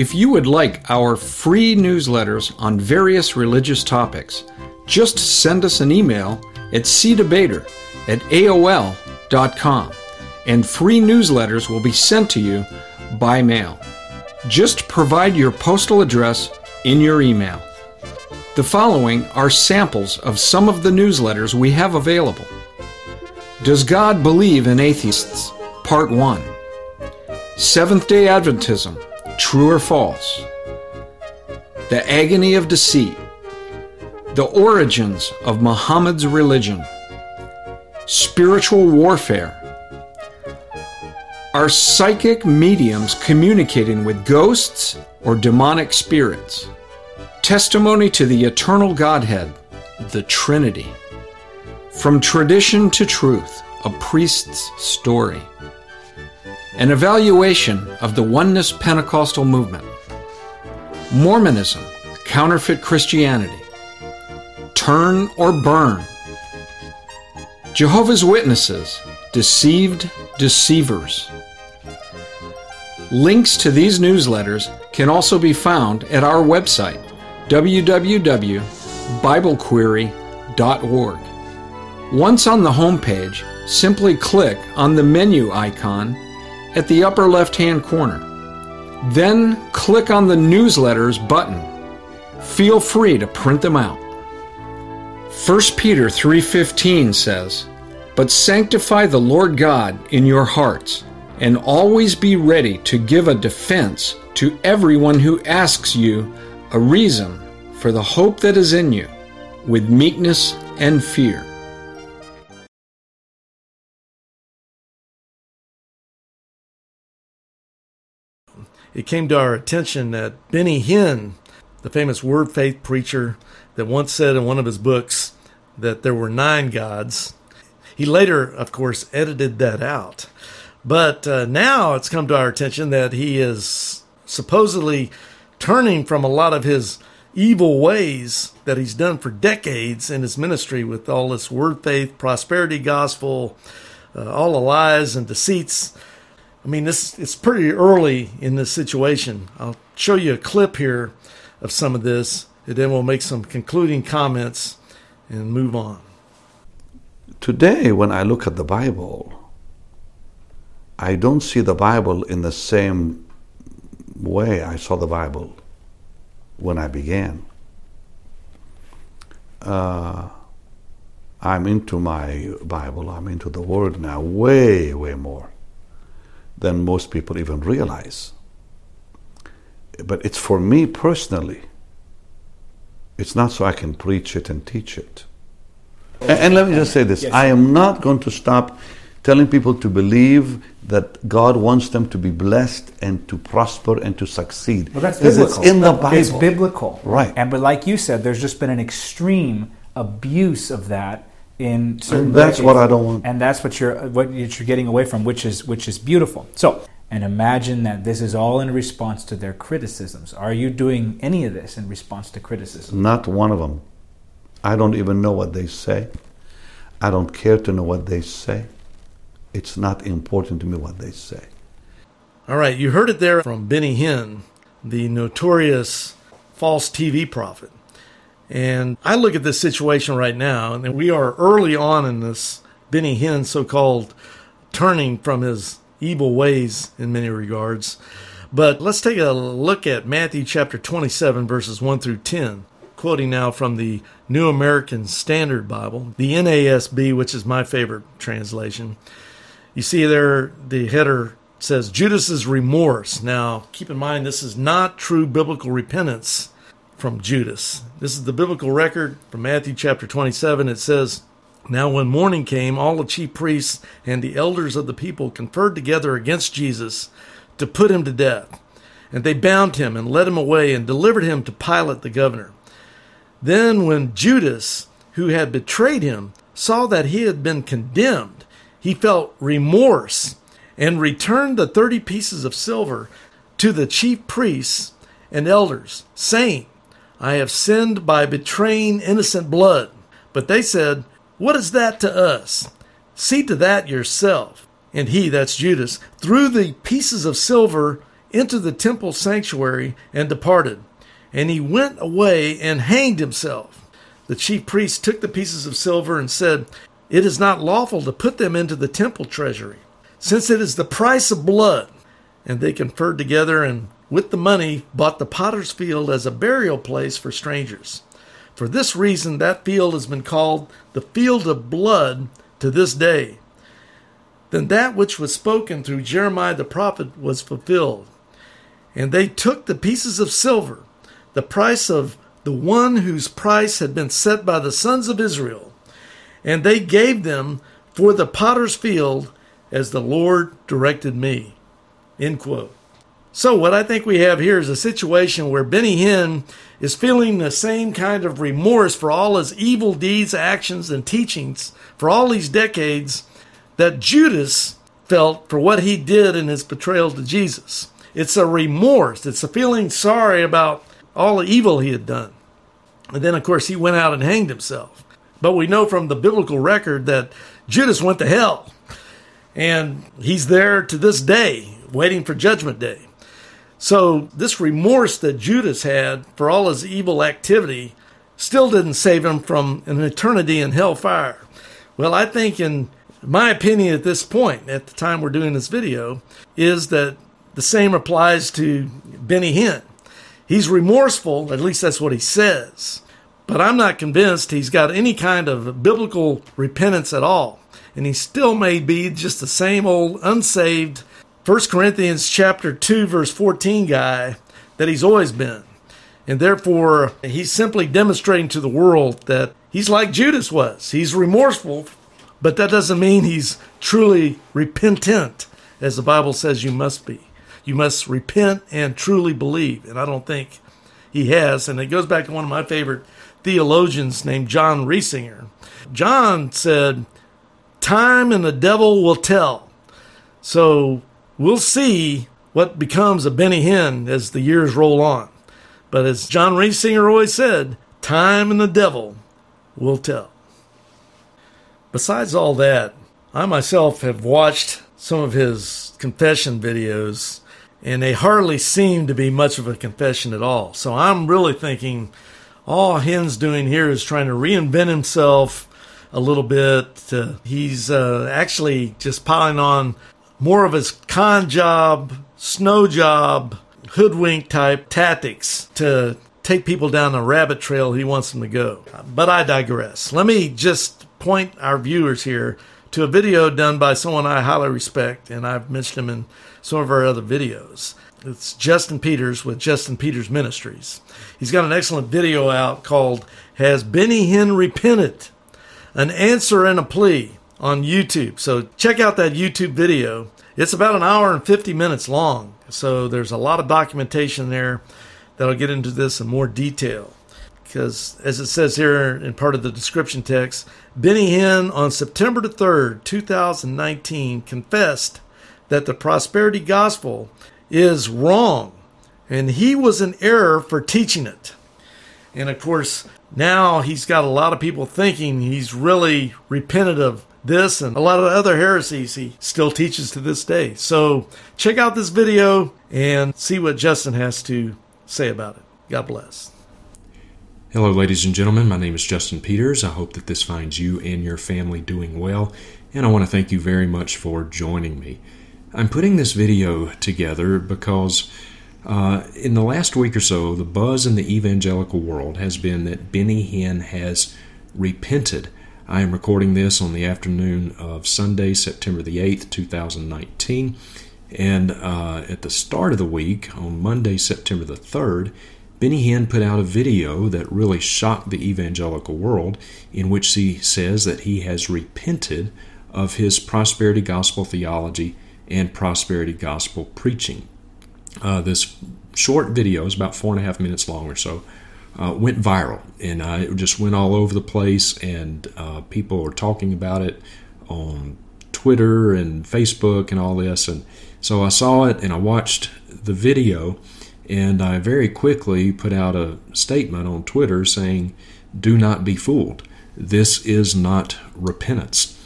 If you would like our free newsletters on various religious topics, just send us an email at cdebater at aol.com and free newsletters will be sent to you by mail. Just provide your postal address in your email. The following are samples of some of the newsletters we have available. Does God Believe in Atheists? Part 1. Seventh day Adventism True or False? The Agony of Deceit. The Origins of Muhammad's Religion. Spiritual Warfare. Are psychic mediums communicating with ghosts or demonic spirits? Testimony to the eternal Godhead, the Trinity. From tradition to truth, a priest's story. An evaluation of the Oneness Pentecostal movement. Mormonism, counterfeit Christianity. Turn or burn. Jehovah's Witnesses, deceived deceivers. Links to these newsletters can also be found at our website, www.biblequery.org. Once on the homepage, simply click on the menu icon at the upper left hand corner. Then click on the newsletters button. Feel free to print them out. 1 Peter 3:15 says, "But sanctify the Lord God in your hearts, and always be ready to give a defense to everyone who asks you a reason for the hope that is in you, with meekness and fear." It came to our attention that Benny Hinn, the famous word faith preacher that once said in one of his books that there were nine gods, he later, of course, edited that out. But uh, now it's come to our attention that he is supposedly turning from a lot of his evil ways that he's done for decades in his ministry with all this word faith, prosperity gospel, uh, all the lies and deceits I mean, this it's pretty early in this situation. I'll show you a clip here of some of this, and then we'll make some concluding comments and move on. Today, when I look at the Bible, I don't see the Bible in the same way I saw the Bible when I began. Uh, I'm into my Bible, I'm into the Word now, way, way more than most people even realize. But it's for me personally. It's not so I can preach it and teach it. And, and let me just say this yes. I am not going to stop telling people to believe that God wants them to be blessed and to prosper and to succeed. Well, that's biblical. It's in the Bible. It's biblical. Right. And but like you said, there's just been an extreme abuse of that in certain and that's what I don't want. And that's what you're what you're getting away from, which is which is beautiful. So, and imagine that this is all in response to their criticisms. Are you doing any of this in response to criticism? Not one of them. I don't even know what they say. I don't care to know what they say. It's not important to me what they say. All right, you heard it there from Benny Hinn, the notorious false TV prophet. And I look at this situation right now, and we are early on in this Benny Hinn so called turning from his evil ways in many regards. But let's take a look at Matthew chapter 27, verses 1 through 10, quoting now from the New American Standard Bible, the NASB, which is my favorite translation. You see there, the header says Judas's remorse. Now, keep in mind, this is not true biblical repentance from Judas. This is the biblical record from Matthew chapter 27. It says, Now when morning came, all the chief priests and the elders of the people conferred together against Jesus to put him to death. And they bound him and led him away and delivered him to Pilate the governor. Then when Judas, who had betrayed him, saw that he had been condemned, he felt remorse and returned the thirty pieces of silver to the chief priests and elders, saying, I have sinned by betraying innocent blood. But they said, What is that to us? See to that yourself. And he, that's Judas, threw the pieces of silver into the temple sanctuary and departed. And he went away and hanged himself. The chief priests took the pieces of silver and said, It is not lawful to put them into the temple treasury, since it is the price of blood. And they conferred together and with the money bought the potter's field as a burial place for strangers. For this reason, that field has been called the field of blood to this day. Then that which was spoken through Jeremiah the prophet was fulfilled. And they took the pieces of silver, the price of the one whose price had been set by the sons of Israel, and they gave them for the potter's field as the Lord directed me. End quote. So, what I think we have here is a situation where Benny Hinn is feeling the same kind of remorse for all his evil deeds, actions, and teachings for all these decades that Judas felt for what he did in his betrayal to Jesus. It's a remorse, it's a feeling sorry about all the evil he had done. And then, of course, he went out and hanged himself. But we know from the biblical record that Judas went to hell. And he's there to this day, waiting for Judgment Day. So, this remorse that Judas had for all his evil activity still didn't save him from an eternity in hellfire. Well, I think, in my opinion at this point, at the time we're doing this video, is that the same applies to Benny Hinn. He's remorseful, at least that's what he says, but I'm not convinced he's got any kind of biblical repentance at all. And he still may be just the same old unsaved 1 Corinthians chapter 2 verse 14 guy that he's always been. And therefore, he's simply demonstrating to the world that he's like Judas was. He's remorseful, but that doesn't mean he's truly repentant, as the Bible says you must be. You must repent and truly believe. And I don't think he has. And it goes back to one of my favorite theologians named John Reisinger. John said, Time and the devil will tell. So we'll see what becomes of Benny Hinn as the years roll on. But as John Reisinger always said, time and the devil will tell. Besides all that, I myself have watched some of his confession videos, and they hardly seem to be much of a confession at all. So I'm really thinking all Hinn's doing here is trying to reinvent himself a little bit. Uh, he's uh, actually just piling on more of his con job, snow job, hoodwink type tactics to take people down the rabbit trail he wants them to go. But I digress. Let me just point our viewers here to a video done by someone I highly respect, and I've mentioned him in some of our other videos. It's Justin Peters with Justin Peters Ministries. He's got an excellent video out called Has Benny Hinn Repented? An Answer and a Plea on YouTube. So check out that YouTube video. It's about an hour and 50 minutes long. So there's a lot of documentation there that'll get into this in more detail. Because as it says here in part of the description text, Benny Hinn on September the 3rd, 2019 confessed that the prosperity gospel is wrong and he was in error for teaching it. And of course, now he's got a lot of people thinking he's really repented of this and a lot of other heresies he still teaches to this day. So check out this video and see what Justin has to say about it. God bless. Hello, ladies and gentlemen. My name is Justin Peters. I hope that this finds you and your family doing well, and I want to thank you very much for joining me. I'm putting this video together because uh, in the last week or so, the buzz in the evangelical world has been that Benny Hinn has repented I am recording this on the afternoon of Sunday, September the 8th, 2019. And uh, at the start of the week, on Monday, September the 3rd, Benny Hinn put out a video that really shocked the evangelical world, in which he says that he has repented of his prosperity gospel theology and prosperity gospel preaching. Uh, this short video is about four and a half minutes long or so uh, went viral and uh, it just went all over the place and uh, people were talking about it on twitter and facebook and all this and so i saw it and i watched the video and i very quickly put out a statement on twitter saying do not be fooled this is not repentance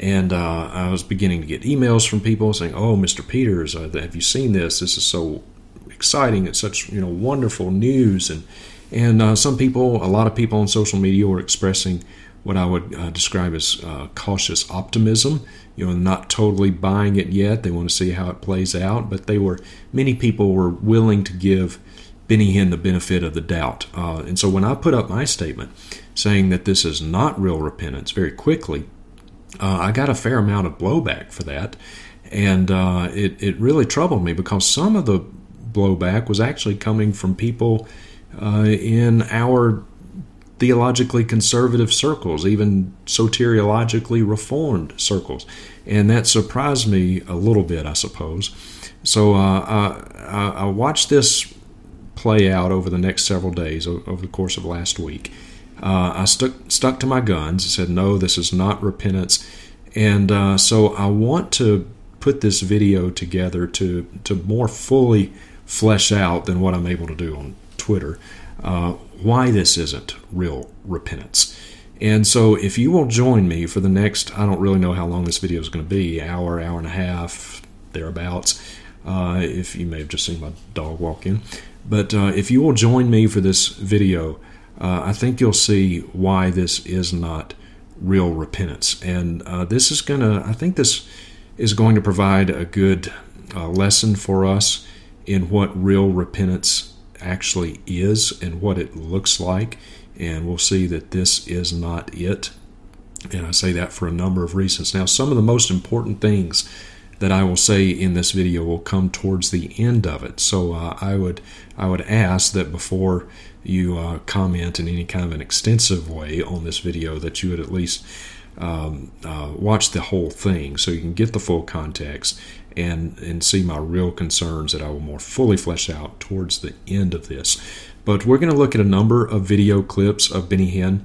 And uh, I was beginning to get emails from people saying, "Oh, Mr. Peters, uh, have you seen this? This is so exciting! It's such you know wonderful news." And and uh, some people, a lot of people on social media, were expressing what I would uh, describe as uh, cautious optimism. You know, not totally buying it yet. They want to see how it plays out, but they were many people were willing to give Benny Hinn the benefit of the doubt. Uh, and so when I put up my statement saying that this is not real repentance very quickly, uh, I got a fair amount of blowback for that. And uh, it, it really troubled me because some of the blowback was actually coming from people uh, in our theologically conservative circles, even soteriologically reformed circles. And that surprised me a little bit, I suppose. So uh, I, I watched this play out over the next several days, over the course of last week. Uh, I stuck stuck to my guns. said, "No, this is not repentance," and uh, so I want to put this video together to to more fully flesh out than what I'm able to do on Twitter uh, why this isn't real repentance. And so, if you will join me for the next, I don't really know how long this video is going to be hour, hour and a half, thereabouts. Uh, if you may have just seen my dog walk in. But uh, if you will join me for this video, uh, I think you'll see why this is not real repentance. And uh, this is going to, I think this is going to provide a good uh, lesson for us in what real repentance actually is and what it looks like. And we'll see that this is not it. And I say that for a number of reasons. Now, some of the most important things that I will say in this video will come towards the end of it. So uh, I would I would ask that before you uh, comment in any kind of an extensive way on this video, that you would at least um, uh, watch the whole thing so you can get the full context and and see my real concerns that I will more fully flesh out towards the end of this. But we're going to look at a number of video clips of Benny Hinn.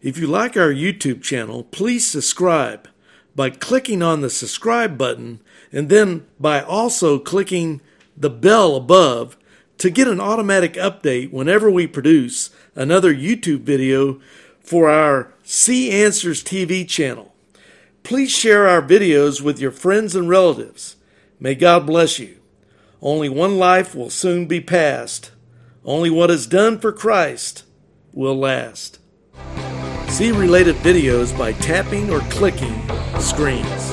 If you like our YouTube channel, please subscribe by clicking on the subscribe button and then by also clicking the bell above to get an automatic update whenever we produce another YouTube video for our See Answers TV channel. Please share our videos with your friends and relatives. May God bless you. Only one life will soon be passed. Only what is done for Christ will last. See related videos by tapping or clicking screens.